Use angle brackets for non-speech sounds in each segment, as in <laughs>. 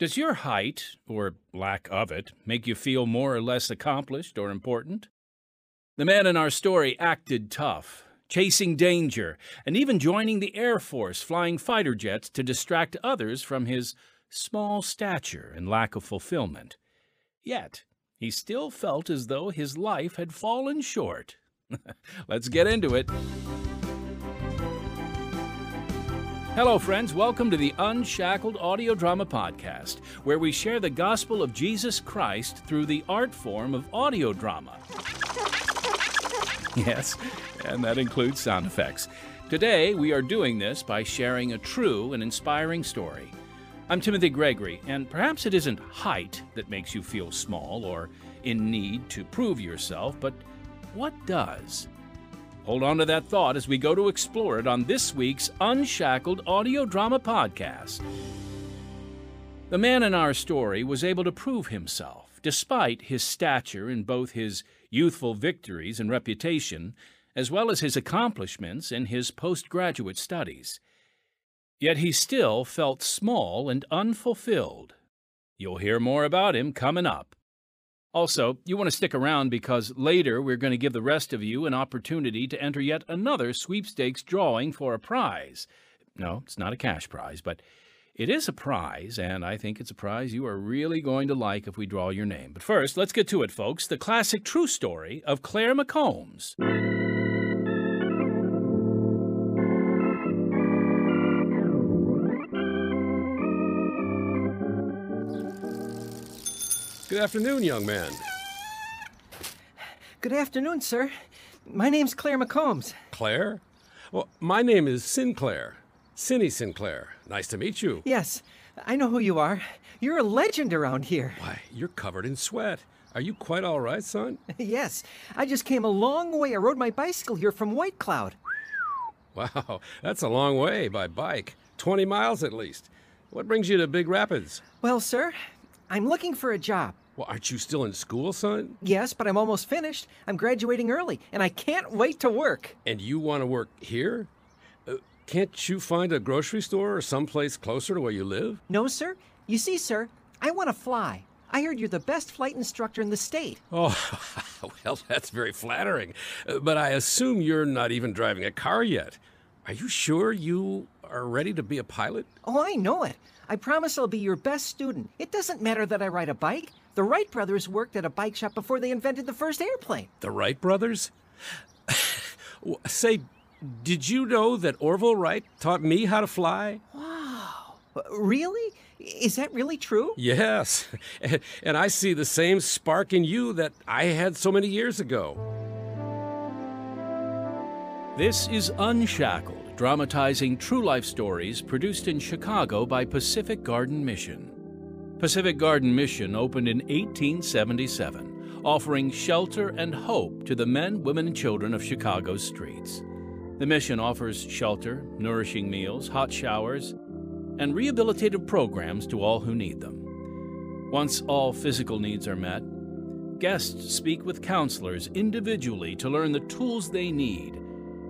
Does your height, or lack of it, make you feel more or less accomplished or important? The man in our story acted tough, chasing danger, and even joining the Air Force flying fighter jets to distract others from his small stature and lack of fulfillment. Yet, he still felt as though his life had fallen short. <laughs> Let's get into it. Hello, friends. Welcome to the Unshackled Audio Drama Podcast, where we share the gospel of Jesus Christ through the art form of audio drama. <laughs> Yes, and that includes sound effects. Today, we are doing this by sharing a true and inspiring story. I'm Timothy Gregory, and perhaps it isn't height that makes you feel small or in need to prove yourself, but what does? Hold on to that thought as we go to explore it on this week's Unshackled Audio Drama Podcast. The man in our story was able to prove himself, despite his stature in both his youthful victories and reputation, as well as his accomplishments in his postgraduate studies. Yet he still felt small and unfulfilled. You'll hear more about him coming up. Also, you want to stick around because later we're going to give the rest of you an opportunity to enter yet another sweepstakes drawing for a prize. No, it's not a cash prize, but it is a prize, and I think it's a prize you are really going to like if we draw your name. But first, let's get to it, folks the classic true story of Clair McCombs. Good afternoon, young man. Good afternoon, sir. My name's Clair McCombs. Clair? Well, my name is Sinclair. Cinny Sinclair. Nice to meet you. Yes, I know who you are. You're a legend around here. Why, you're covered in sweat. Are you quite all right, son? <laughs> yes, I just came a long way. I rode my bicycle here from White Cloud. Wow, that's a long way by bike. 20 miles at least. What brings you to Big Rapids? Well, sir, I'm looking for a job. Well, aren't you still in school, son? Yes, but I'm almost finished. I'm graduating early, and I can't wait to work. And you want to work here? Uh, can't you find a grocery store or someplace closer to where you live? No, sir. You see, sir, I want to fly. I heard you're the best flight instructor in the state. <laughs> Oh, <laughs> well, that's very flattering. Uh, But I assume you're not even driving a car yet. Are you sure you are ready to be a pilot? Oh, I know it. I promise I'll be your best student. It doesn't matter that I ride a bike. The Wright brothers worked at a bike shop before they invented the first airplane. The Wright brothers? <laughs> Say, did you know that Orville Wright taught me how to fly? Wow. Uh, Really? Is that really true? Yes. <laughs> And I see the same spark in you that I had so many years ago. This is Unshackled, dramatizing true life stories produced in Chicago by Pacific Garden Mission. Pacific Garden Mission opened in 1877, offering shelter and hope to the men, women, and children of Chicago's streets. The mission offers shelter, nourishing meals, hot showers, and rehabilitative programs to all who need them. Once all physical needs are met, guests speak with counselors individually to learn the tools they need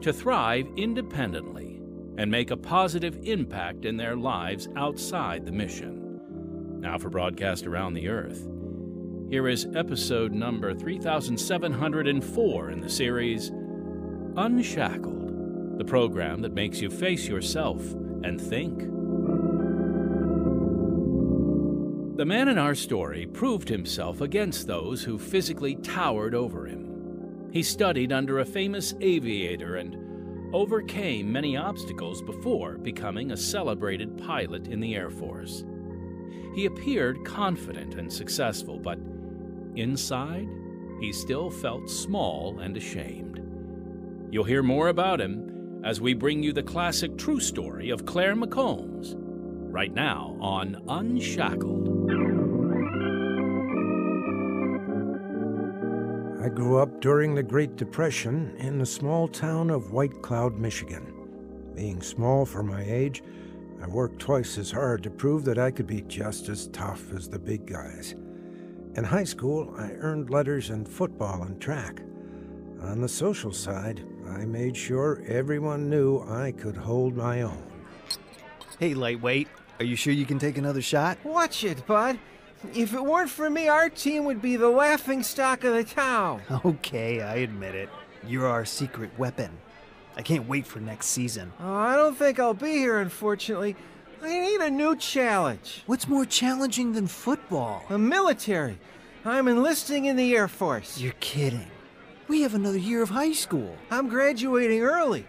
to thrive independently and make a positive impact in their lives outside the mission. Now for broadcast around the earth. Here is episode number 3704 in the series Unshackled, the program that makes you face yourself and think. The man in our story proved himself against those who physically towered over him. He studied under a famous aviator and overcame many obstacles before becoming a celebrated pilot in the Air Force. He appeared confident and successful, but inside, he still felt small and ashamed. You'll hear more about him as we bring you the classic true story of Clair McCombs, right now on Unshackled. I grew up during the Great Depression in the small town of White Cloud, Michigan. Being small for my age, I worked twice as hard to prove that I could be just as tough as the big guys. In high school, I earned letters in football and track. On the social side, I made sure everyone knew I could hold my own. Hey, lightweight. Are you sure you can take another shot? Watch it, bud. If it weren't for me, our team would be the laughing stock of the town. <laughs> Okay, I admit it. You're our secret weapon. I can't wait for next season. Oh, I don't think I'll be here, unfortunately. I need a new challenge. What's more challenging than football? The military. I'm enlisting in the Air Force. You're kidding. We have another year of high school. I'm graduating early.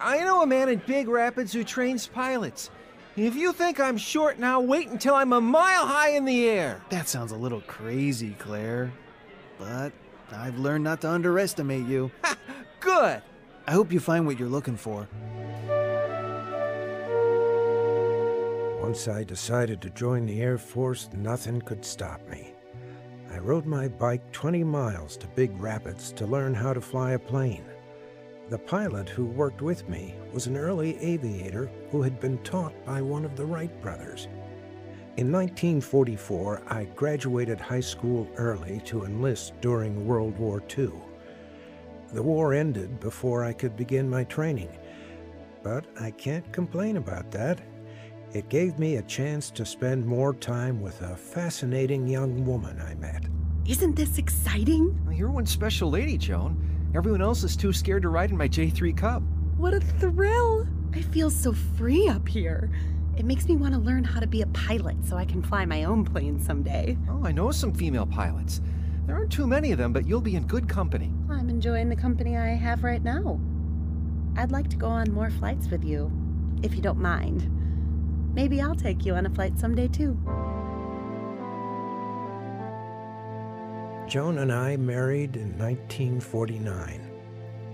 I know a man in Big Rapids who trains pilots. If you think I'm short now, wait until I'm a mile high in the air. That sounds a little crazy, Clair. But I've learned not to underestimate you. <laughs> Good. I hope you find what you're looking for. Once I decided to join the Air Force, nothing could stop me. I rode my bike 20 miles to Big Rapids to learn how to fly a plane. The pilot who worked with me was an early aviator who had been taught by one of the Wright brothers. In 1944, I graduated high school early to enlist during World War II. The war ended before I could begin my training, but I can't complain about that. It gave me a chance to spend more time with a fascinating young woman I met. Isn't this exciting? Well, You're one special lady, Joan. Everyone else is too scared to ride in my J3 Cub. What a thrill! I feel so free up here. It makes me want to learn how to be a pilot so I can fly my own plane someday. Oh, I know some female pilots. There aren't too many of them, but you'll be in good company. I'm enjoying the company I have right now. I'd like to go on more flights with you, if you don't mind. Maybe I'll take you on a flight someday too. Joan and I married in 1949.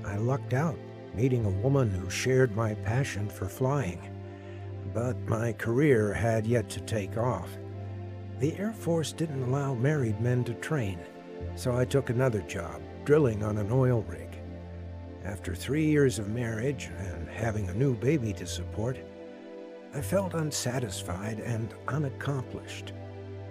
I lucked out, meeting a woman who shared my passion for flying. But my career had yet to take off. The Air Force didn't allow married men to train, so I took another job, drilling on an oil rig. After three years of marriage and having a new baby to support, I felt unsatisfied and unaccomplished.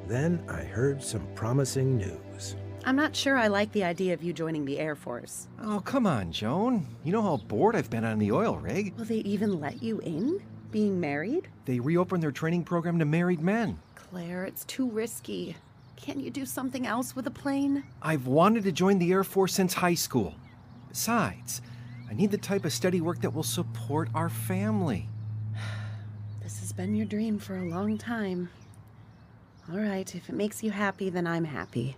Then I heard some promising news. I'm not sure I like the idea of you joining the Air Force. Oh, come on, Joan. You know how bored I've been on the oil rig. Will they even let you in? Being married? They reopened their training program to married men. Clair, it's too risky. Can't you do something else with a plane? I've wanted to join the Air Force since high school. Besides, I need the type of steady work that will support our family. <sighs> This has been your dream for a long time. All right, if it makes you happy, then I'm happy.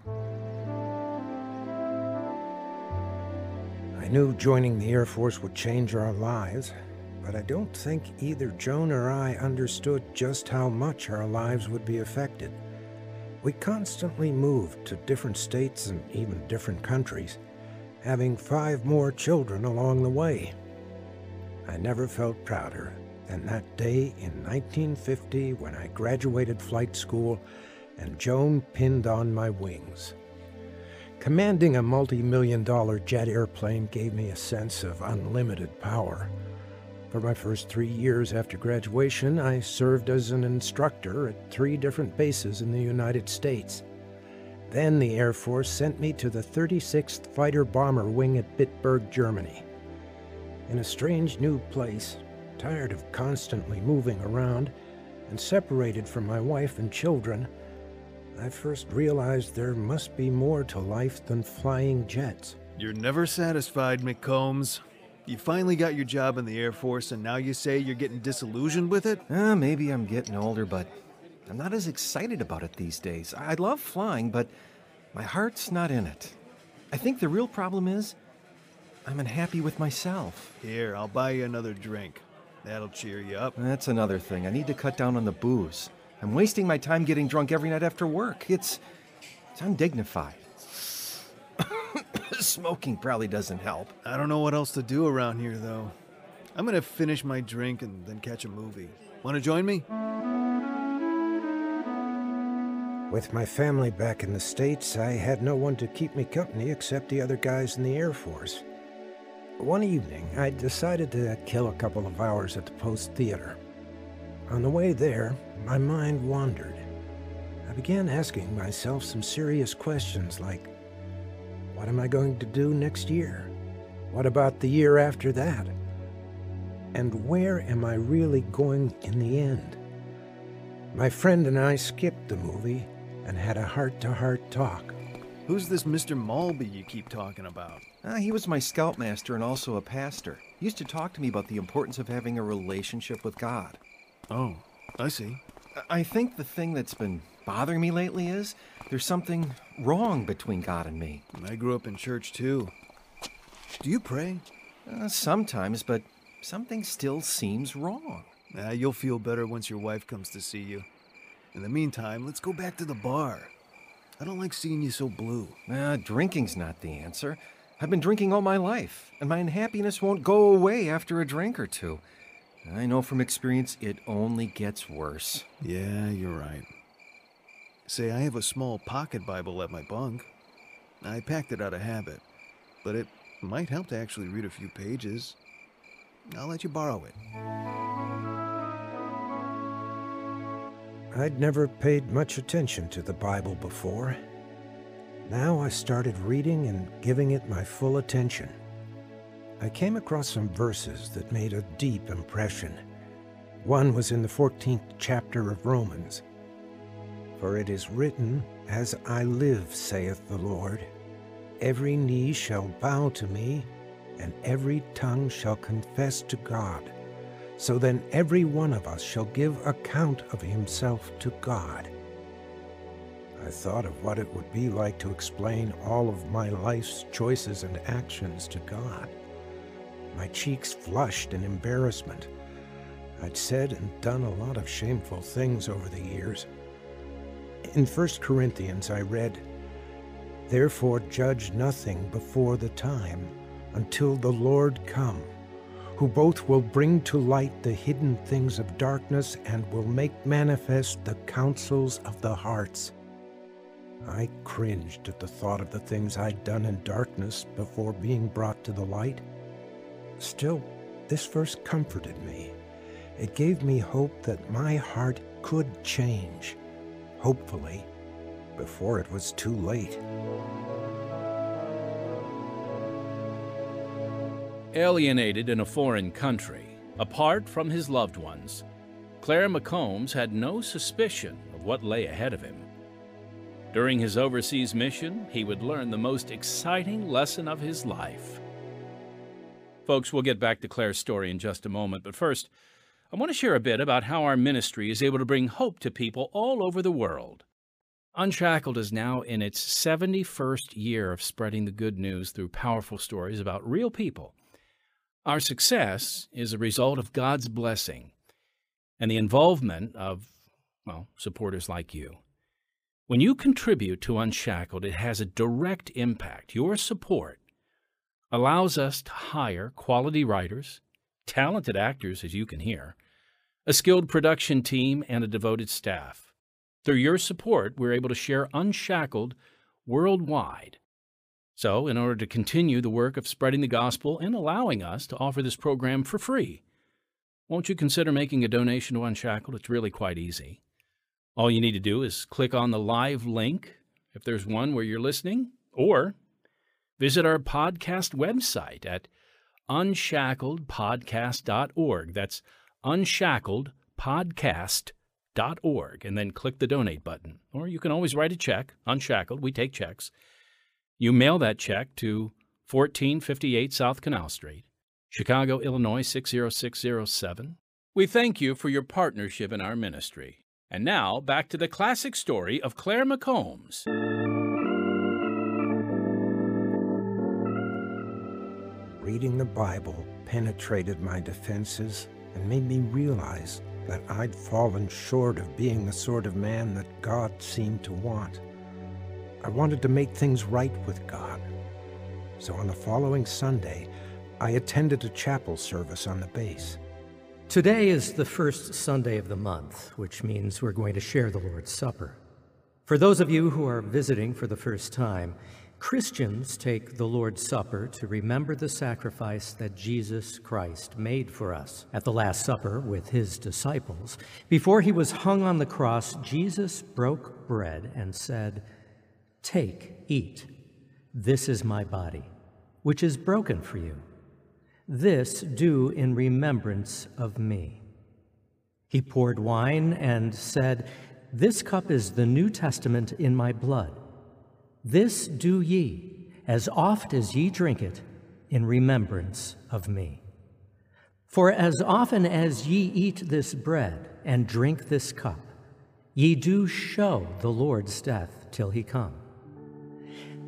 I knew joining the Air Force would change our lives, but I don't think either Joan or I understood just how much our lives would be affected. We constantly moved to different states and even different countries, having five more children along the way. I never felt prouder than that day in 1950 when I graduated flight school and Joan pinned on my wings. Commanding a multi million dollar jet airplane gave me a sense of unlimited power. For my first three years after graduation, I served as an instructor at three different bases in the United States. Then the Air Force sent me to the 36th Fighter Bomber Wing at Bitburg, Germany. In a strange new place, tired of constantly moving around, and separated from my wife and children, I first realized there must be more to life than flying jets. You're never satisfied, McCombs. You finally got your job in the Air Force, and now you say you're getting disillusioned with it? Uh, maybe I'm getting older, but I'm not as excited about it these days. I love flying, but my heart's not in it. I think the real problem is I'm unhappy with myself. Here, I'll buy you another drink. That'll cheer you up. That's another thing. I need to cut down on the booze. I'm wasting my time getting drunk every night after work. It's it's undignified. Smoking probably doesn't help. I don't know what else to do around here, though. I'm gonna finish my drink and then catch a movie. Wanna join me? With my family back in the States, I had no one to keep me company except the other guys in the Air Force. One evening, I decided to kill a couple of hours at the Post Theater. On the way there, my mind wandered. I began asking myself some serious questions like What am I going to do next year? What about the year after that? And where am I really going in the end? My friend and I skipped the movie and had a heart to heart talk. Who's this Mr. Malby you keep talking about? Ah, he was my scoutmaster and also a pastor. He used to talk to me about the importance of having a relationship with God. Oh, I see. I- I think the thing that's been bothering me lately is there's something wrong between God and me. I grew up in church too. Do you pray? Uh, sometimes, but something still seems wrong. Nah, you'll feel better once your wife comes to see you. In the meantime, let's go back to the bar. I don't like seeing you so blue. Ah, drinking's not the answer. I've been drinking all my life, and my unhappiness won't go away after a drink or two. I know from experience it only gets worse. Yeah, you're right. Say, I have a small pocket Bible at my bunk. I packed it out of habit, but it might help to actually read a few pages. I'll let you borrow it. I'd never paid much attention to the Bible before. Now I started reading and giving it my full attention. I came across some verses that made a deep impression. One was in the 14th chapter of Romans. For it is written, As I live, saith the Lord, every knee shall bow to me, and every tongue shall confess to God. So then every one of us shall give account of himself to God. I thought of what it would be like to explain all of my life's choices and actions to God. My cheeks flushed in embarrassment. I'd said and done a lot of shameful things over the years. In 1 Corinthians, I read, Therefore judge nothing before the time until the Lord come, who both will bring to light the hidden things of darkness and will make manifest the counsels of the hearts. I cringed at the thought of the things I'd done in darkness before being brought to the light. Still, this verse comforted me. It gave me hope that my heart could change, hopefully, before it was too late. Alienated in a foreign country, apart from his loved ones, Clair McCombs had no suspicion of what lay ahead of him. During his overseas mission, he would learn the most exciting lesson of his life. Folks, we'll get back to Clair's story in just a moment, but first, I want to share a bit about how our ministry is able to bring hope to people all over the world. Unshackled is now in its 71st year of spreading the good news through powerful stories about real people. Our success is a result of God's blessing and the involvement of, well, supporters like you. When you contribute to Unshackled, it has a direct impact. Your support allows us to hire quality writers, talented actors, as you can hear, a skilled production team, and a devoted staff. Through your support, we're able to share Unshackled worldwide. So, in order to continue the work of spreading the gospel and allowing us to offer this program for free, won't you consider making a donation to Unshackled? It's really quite easy. All you need to do is click on the live link, if there's one where you're listening, or visit our podcast website at unshackledpodcast.org. That's unshackledpodcast.org, and then click the donate button. Or you can always write a check, Unshackled, we take checks. You mail that check to 1458 South Canal Street, Chicago, Illinois 60607. We thank you for your partnership in our ministry. And now, back to the classic story of Clair McCombs. Reading the Bible penetrated my defenses and made me realize that I'd fallen short of being the sort of man that God seemed to want. I wanted to make things right with God. So on the following Sunday, I attended a chapel service on the base. Today is the first Sunday of the month, which means we're going to share the Lord's Supper. For those of you who are visiting for the first time, Christians take the Lord's Supper to remember the sacrifice that Jesus Christ made for us. At the Last Supper with his disciples, before he was hung on the cross, Jesus broke bread and said, Take, eat. This is my body, which is broken for you. This do in remembrance of me. He poured wine and said, This cup is the New Testament in my blood. This do ye, as oft as ye drink it, in remembrance of me. For as often as ye eat this bread and drink this cup, ye do show the Lord's death till he come.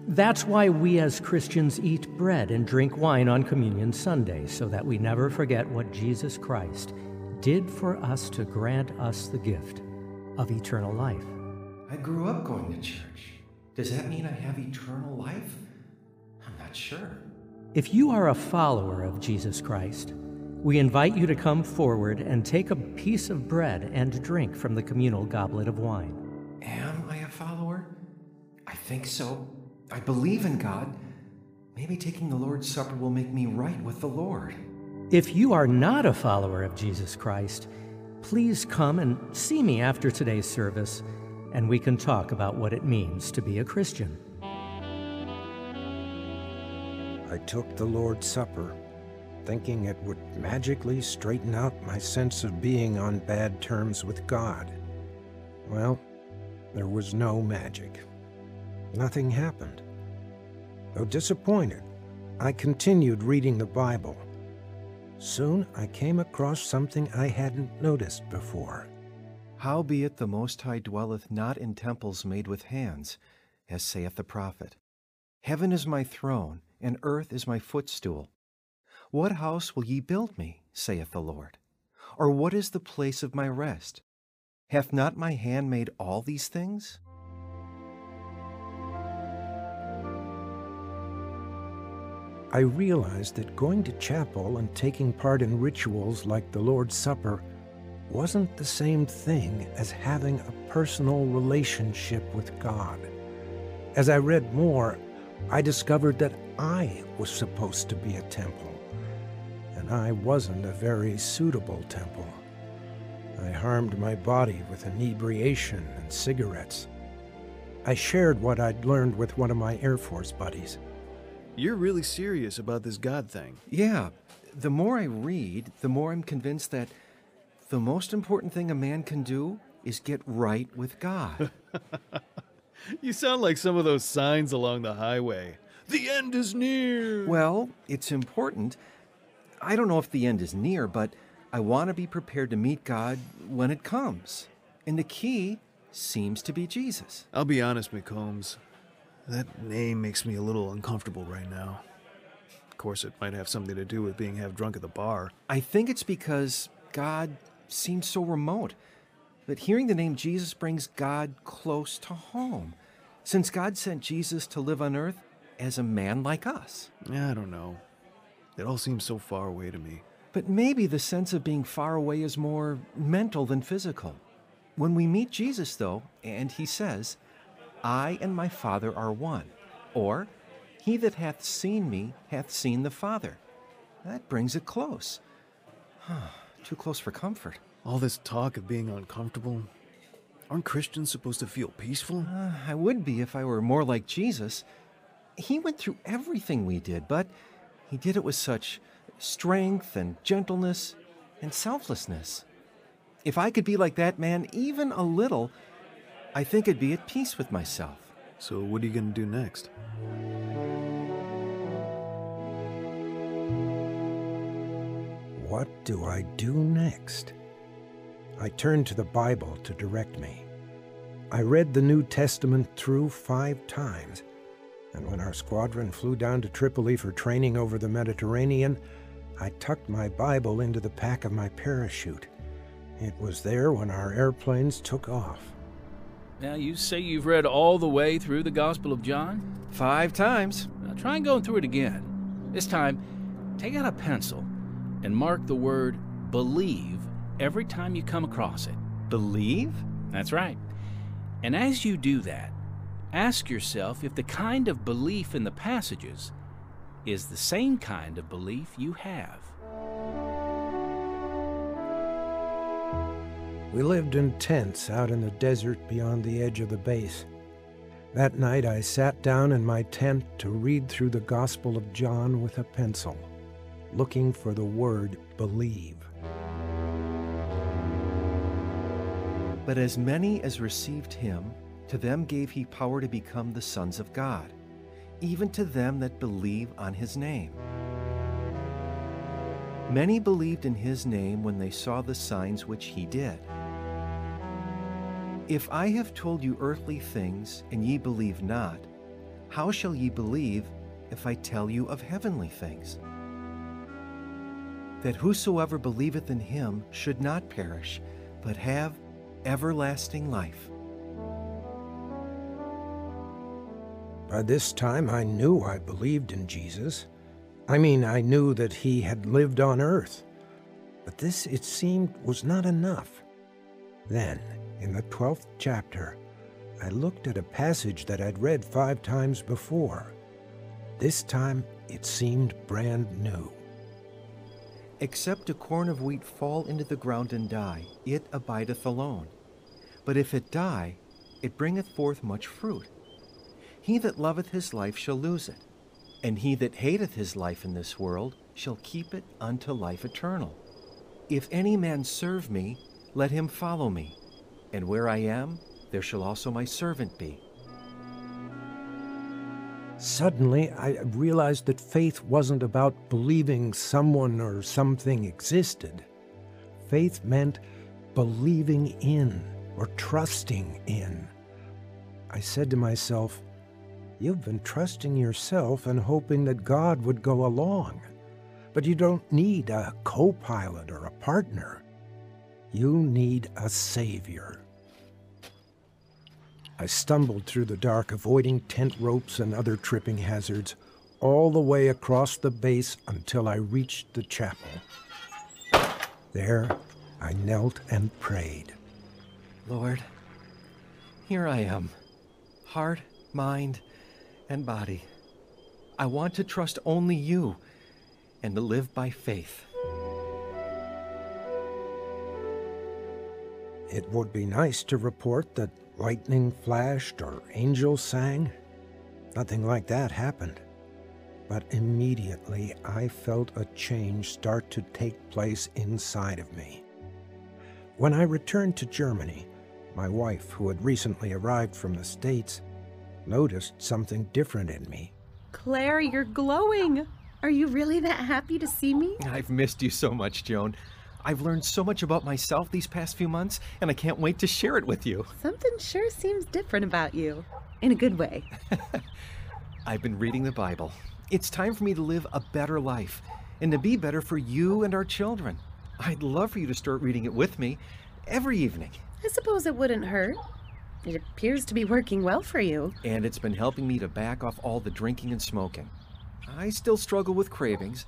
That's why we as Christians eat bread and drink wine on Communion Sunday, so that we never forget what Jesus Christ did for us to grant us the gift of eternal life. I grew up going to church. Does that mean I have eternal life? I'm not sure. If you are a follower of Jesus Christ, we invite you to come forward and take a piece of bread and drink from the communal goblet of wine. Am I a follower? I think so. I believe in God. Maybe taking the Lord's Supper will make me right with the Lord. If you are not a follower of Jesus Christ, please come and see me after today's service, and we can talk about what it means to be a Christian. I took the Lord's Supper, thinking it would magically straighten out my sense of being on bad terms with God. Well, there was no magic. Nothing happened. Though disappointed, I continued reading the Bible. Soon I came across something I hadn't noticed before. Howbeit the Most High dwelleth not in temples made with hands, as saith the prophet. Heaven is my throne, and earth is my footstool. What house will ye build me, saith the Lord? Or what is the place of my rest? Hath not my hand made all these things? I realized that going to chapel and taking part in rituals like the Lord's Supper wasn't the same thing as having a personal relationship with God. As I read more, I discovered that I was supposed to be a temple, and I wasn't a very suitable temple. I harmed my body with inebriation and cigarettes. I shared what I'd learned with one of my Air Force buddies. You're really serious about this God thing. Yeah, the more I read, the more I'm convinced that the most important thing a man can do is get right with God. <laughs> You sound like some of those signs along the highway. The end is near. well, it's important. I don't know if the end is near, but I want to be prepared to meet God when it comes. And the key seems to be Jesus. I'll be honest, McCombs. That name makes me a little uncomfortable right now. Of course, it might have something to do with being half drunk at the bar. I think it's because God seems so remote. But hearing the name Jesus brings God close to home, since God sent Jesus to live on earth as a man like us. I don't know. It all seems so far away to me. But maybe the sense of being far away is more mental than physical. When we meet Jesus, though, and he says, I and my Father are one, or, He that hath seen me hath seen the Father, that brings it close. <sighs> Too close for comfort. All this talk of being uncomfortable. Aren't Christians supposed to feel peaceful? Uh, I would be if I were more like Jesus. He went through everything we did, but he did it with such strength and gentleness and selflessness. If I could be like that man even a little, I think I'd be at peace with myself. So, what are you going to do next? What do I do next? I turned to the Bible to direct me. I read the New Testament through five times, and when our squadron flew down to Tripoli for training over the Mediterranean, I tucked my Bible into the pack of my parachute. It was there when our airplanes took off. Now, you say you've read all the way through the Gospel of John? Five times. Now, try going through it again. This time, take out a pencil and mark the word believe every time you come across it. Believe? That's right. And as you do that, ask yourself if the kind of belief in the passages is the same kind of belief you have. We lived in tents out in the desert beyond the edge of the base. That night I sat down in my tent to read through the Gospel of John with a pencil, looking for the word believe. But as many as received him, to them gave he power to become the sons of God, even to them that believe on his name. Many believed in his name when they saw the signs which he did. If I have told you earthly things, and ye believe not, how shall ye believe if I tell you of heavenly things? That whosoever believeth in him should not perish, but have everlasting life. By this time, I knew I believed in Jesus. I mean, I knew that he had lived on earth. But this, it seemed, was not enough. Then, in the 12th chapter, I looked at a passage that I'd read five times before. This time, it seemed brand new. Except a corn of wheat fall into the ground and die, it abideth alone. But if it die, it bringeth forth much fruit. He that loveth his life shall lose it, and he that hateth his life in this world shall keep it unto life eternal. If any man serve me, let him follow me, and where I am, there shall also my servant be. Suddenly, I realized that faith wasn't about believing someone or something existed. Faith meant believing in or trusting in. I said to myself, You've been trusting yourself and hoping that God would go along. But you don't need a co pilot or a partner. You need a savior. I stumbled through the dark, avoiding tent ropes and other tripping hazards, all the way across the base until I reached the chapel. There, I knelt and prayed. Lord, here I am, heart, mind, and body. I want to trust only you and to live by faith. It would be nice to report that lightning flashed or angels sang. Nothing like that happened. But immediately I felt a change start to take place inside of me. When I returned to Germany, my wife, who had recently arrived from the States, noticed something different in me. Clair, you're glowing. Are you really that happy to see me? I've missed you so much, Joan. I've learned so much about myself these past few months, and I can't wait to share it with you. Something sure seems different about you. In a good way. <laughs> I've been reading the Bible. It's time for me to live a better life and to be better for you and our children. I'd love for you to start reading it with me every evening. I suppose it wouldn't hurt. It appears to be working well for you. And it's been helping me to back off all the drinking and smoking. I still struggle with cravings,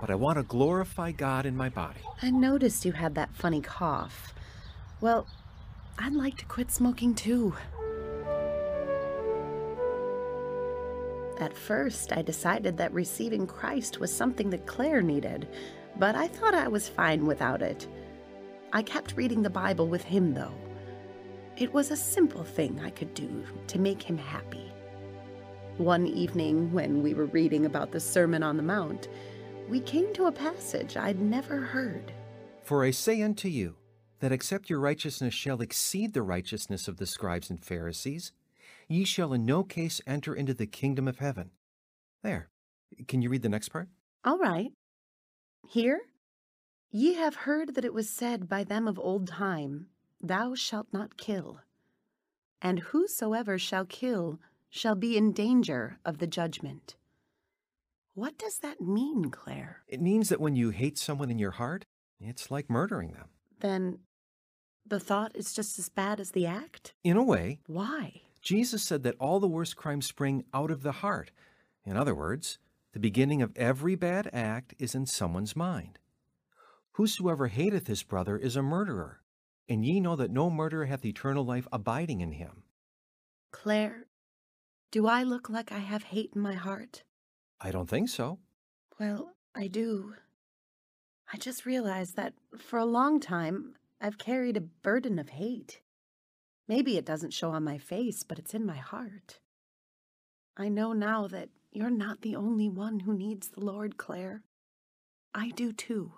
but I want to glorify God in my body. I noticed you had that funny cough. Well, I'd like to quit smoking too. At first, I decided that receiving Christ was something that Clair needed, but I thought I was fine without it. I kept reading the Bible with him, though. It was a simple thing I could do to make him happy. One evening, when we were reading about the Sermon on the Mount, we came to a passage I'd never heard. For I say unto you, that except your righteousness shall exceed the righteousness of the scribes and Pharisees, ye shall in no case enter into the kingdom of heaven. There. Can you read the next part? All right. Here, ye have heard that it was said by them of old time, Thou shalt not kill. And whosoever shall kill shall be in danger of the judgment. What does that mean, Clair? It means that when you hate someone in your heart, it's like murdering them. Then the thought is just as bad as the act? In a way, Why? Jesus said that all the worst crimes spring out of the heart. In other words, the beginning of every bad act is in someone's mind. Whosoever hateth his brother is a murderer, and ye know that no murderer hath eternal life abiding in him. Clair, do I look like I have hate in my heart? I don't think so. Well, I do. I just realized that for a long time I've carried a burden of hate. Maybe it doesn't show on my face, but it's in my heart. I know now that you're not the only one who needs the Lord, Clair. I do too.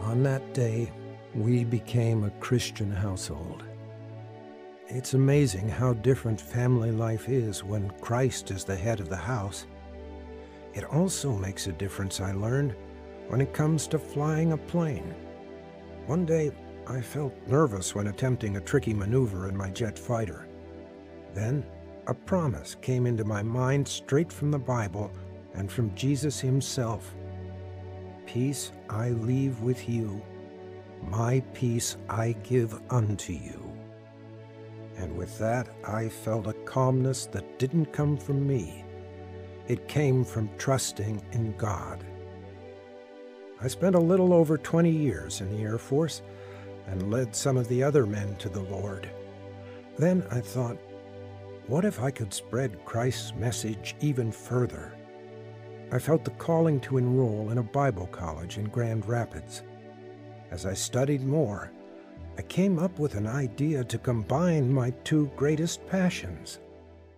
On that day, we became a Christian household. It's amazing how different family life is when Christ is the head of the house. It also makes a difference, I learned, when it comes to flying a plane. One day, I felt nervous when attempting a tricky maneuver in my jet fighter. Then, a promise came into my mind straight from the Bible and from Jesus himself. Peace I leave with you, my peace I give unto you. And with that, I felt a calmness that didn't come from me. It came from trusting in God. I spent a little over 20 years in the Air Force and led some of the other men to the Lord. Then I thought, what if I could spread Christ's message even further? I felt the calling to enroll in a Bible college in Grand Rapids. As I studied more, I came up with an idea to combine my two greatest passions.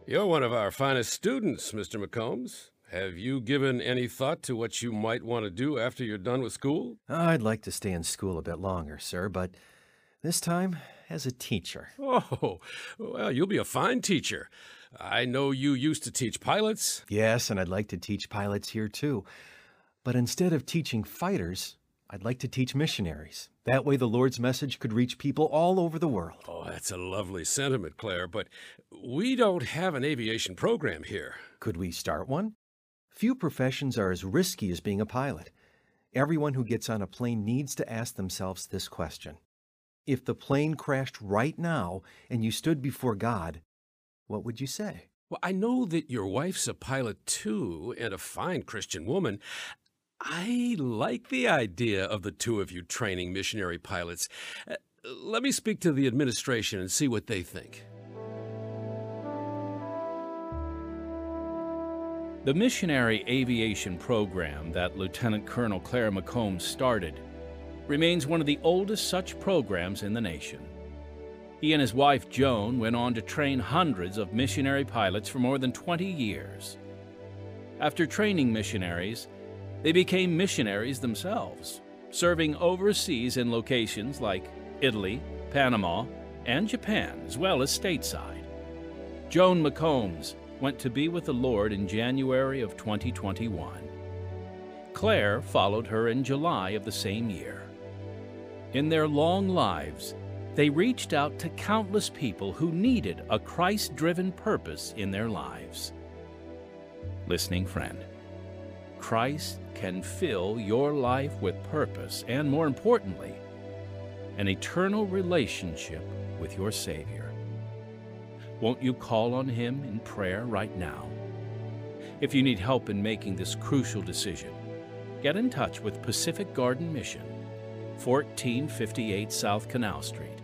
You're one of our finest students, Mr. McCombs. Have you given any thought to what you might want to do after you're done with school? I'd like to stay in school a bit longer, sir, but this time as a teacher. Oh, well, you'll be a fine teacher. I know you used to teach pilots. Yes, and I'd like to teach pilots here too. But instead of teaching fighters, I'd like to teach missionaries. That way the Lord's message could reach people all over the world. Oh, that's a lovely sentiment, Clair, but we don't have an aviation program here. Could we start one? Few professions are as risky as being a pilot. Everyone who gets on a plane needs to ask themselves this question. If the plane crashed right now and you stood before God, what would you say? Well, I know that your wife's a pilot too, and a fine Christian woman. I like the idea of the two of you training missionary pilots. Uh, let me speak to the administration and see what they think. The missionary aviation program that Lieutenant Colonel Clair McCombs started remains one of the oldest such programs in the nation. He and his wife Joan went on to train hundreds of missionary pilots for more than 20 years. After training missionaries, they became missionaries themselves, serving overseas in locations like Italy, Panama, and Japan, as well as stateside. Joan McCombs went to be with the Lord in January of 2021. Clair followed her in July of the same year. In their long lives, they reached out to countless people who needed a Christ driven purpose in their lives. Listening friend, Christ can fill your life with purpose and, more importantly, an eternal relationship with your Savior. Won't you call on Him in prayer right now? If you need help in making this crucial decision, get in touch with Pacific Garden Mission, 1458 South Canal Street,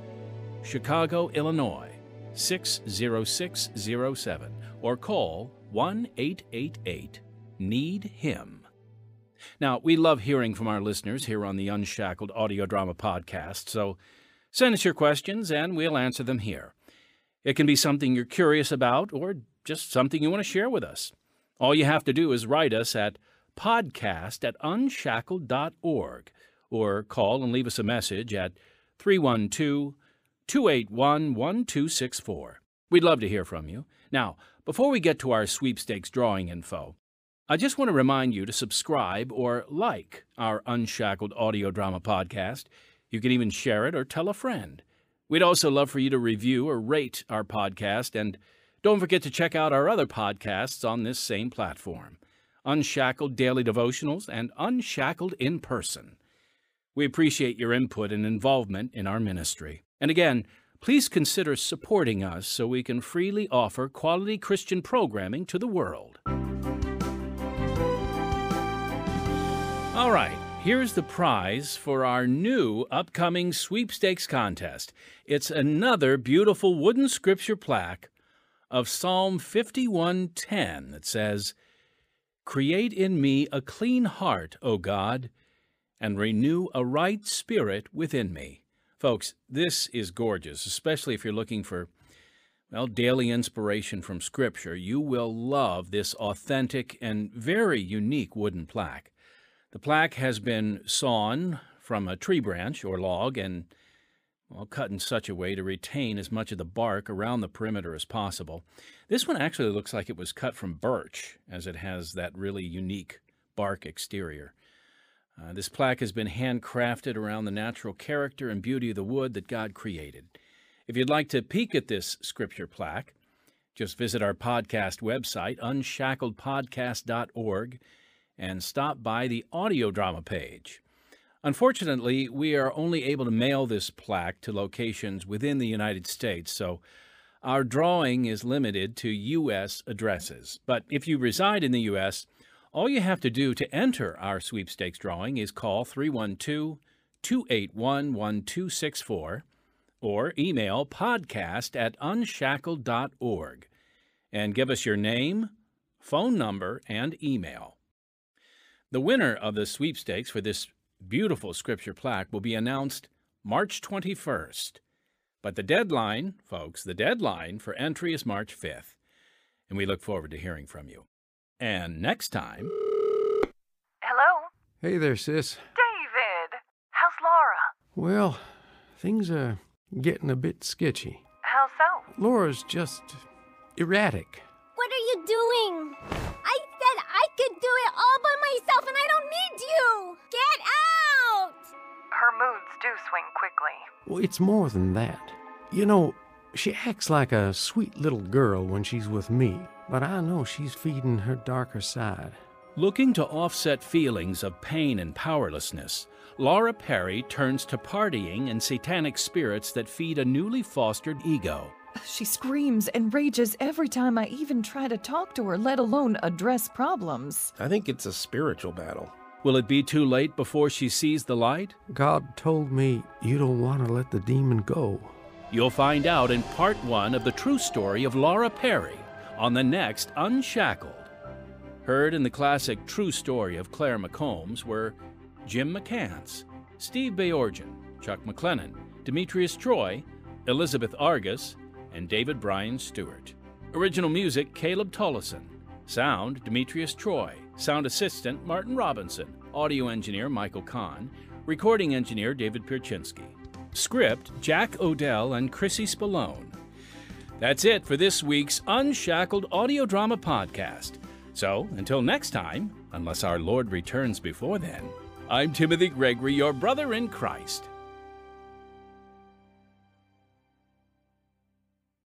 Chicago, Illinois 60607, or call 1 888 Need Him. Now, we love hearing from our listeners here on the Unshackled Audio Drama Podcast, so send us your questions and we'll answer them here. It can be something you're curious about or just something you want to share with us. All you have to do is write us at podcast at unshackled.org or call and leave us a message at 312 281 1264. We'd love to hear from you. Now, before we get to our sweepstakes drawing info, I just want to remind you to subscribe or like our Unshackled audio drama podcast. You can even share it or tell a friend. We'd also love for you to review or rate our podcast, and don't forget to check out our other podcasts on this same platform Unshackled Daily Devotionals and Unshackled in Person. We appreciate your input and involvement in our ministry. And again, please consider supporting us so we can freely offer quality Christian programming to the world. All right, here's the prize for our new upcoming sweepstakes contest. It's another beautiful wooden scripture plaque of Psalm 51:10 that says, "Create in me a clean heart, O God, and renew a right spirit within me." Folks, this is gorgeous, especially if you're looking for well, daily inspiration from Scripture. You will love this authentic and very unique wooden plaque. The plaque has been sawn from a tree branch or log and well, cut in such a way to retain as much of the bark around the perimeter as possible. This one actually looks like it was cut from birch, as it has that really unique bark exterior. Uh, this plaque has been handcrafted around the natural character and beauty of the wood that God created. If you'd like to peek at this scripture plaque, just visit our podcast website, unshackledpodcast.org, and stop by the audio drama page. Unfortunately, we are only able to mail this plaque to locations within the United States, so our drawing is limited to U.S. addresses. But if you reside in the U.S., all you have to do to enter our sweepstakes drawing is call 312 281 1264 or email podcast at unshackled.org and give us your name, phone number, and email. The winner of the sweepstakes for this beautiful scripture plaque will be announced March 21st. But the deadline, folks, the deadline for entry is March 5th. And we look forward to hearing from you. And next time. Hello? Hey there, sis. David! How's Laura? Well, things are getting a bit sketchy. How so? Laura's just erratic. What are you doing? I could do it all by myself and I don't need you! Get out! Her moods do swing quickly. Well, it's more than that. You know, she acts like a sweet little girl when she's with me, but I know she's feeding her darker side. Looking to offset feelings of pain and powerlessness, Laura Perry turns to partying and satanic spirits that feed a newly fostered ego. She screams and rages every time I even try to talk to her, let alone address problems. I think it's a spiritual battle. Will it be too late before she sees the light? God told me you don't want to let the demon go. You'll find out in part one of the true story of Laura Perry on the next Unshackled. Heard in the classic true story of Clair McCombs were Jim McCants, Steve Bayorgian, Chuck McLennan, Demetrius Troy, Elizabeth Argus, and David Bryan Stewart. Original music Caleb Tollison. Sound Demetrius Troy. Sound assistant Martin Robinson. Audio engineer Michael Kahn. Recording engineer David Pierczynski. Script Jack Odell and Chrissy Spallone. That's it for this week's Unshackled Audio Drama Podcast. So, until next time, unless our Lord returns before then, I'm Timothy Gregory, your brother in Christ.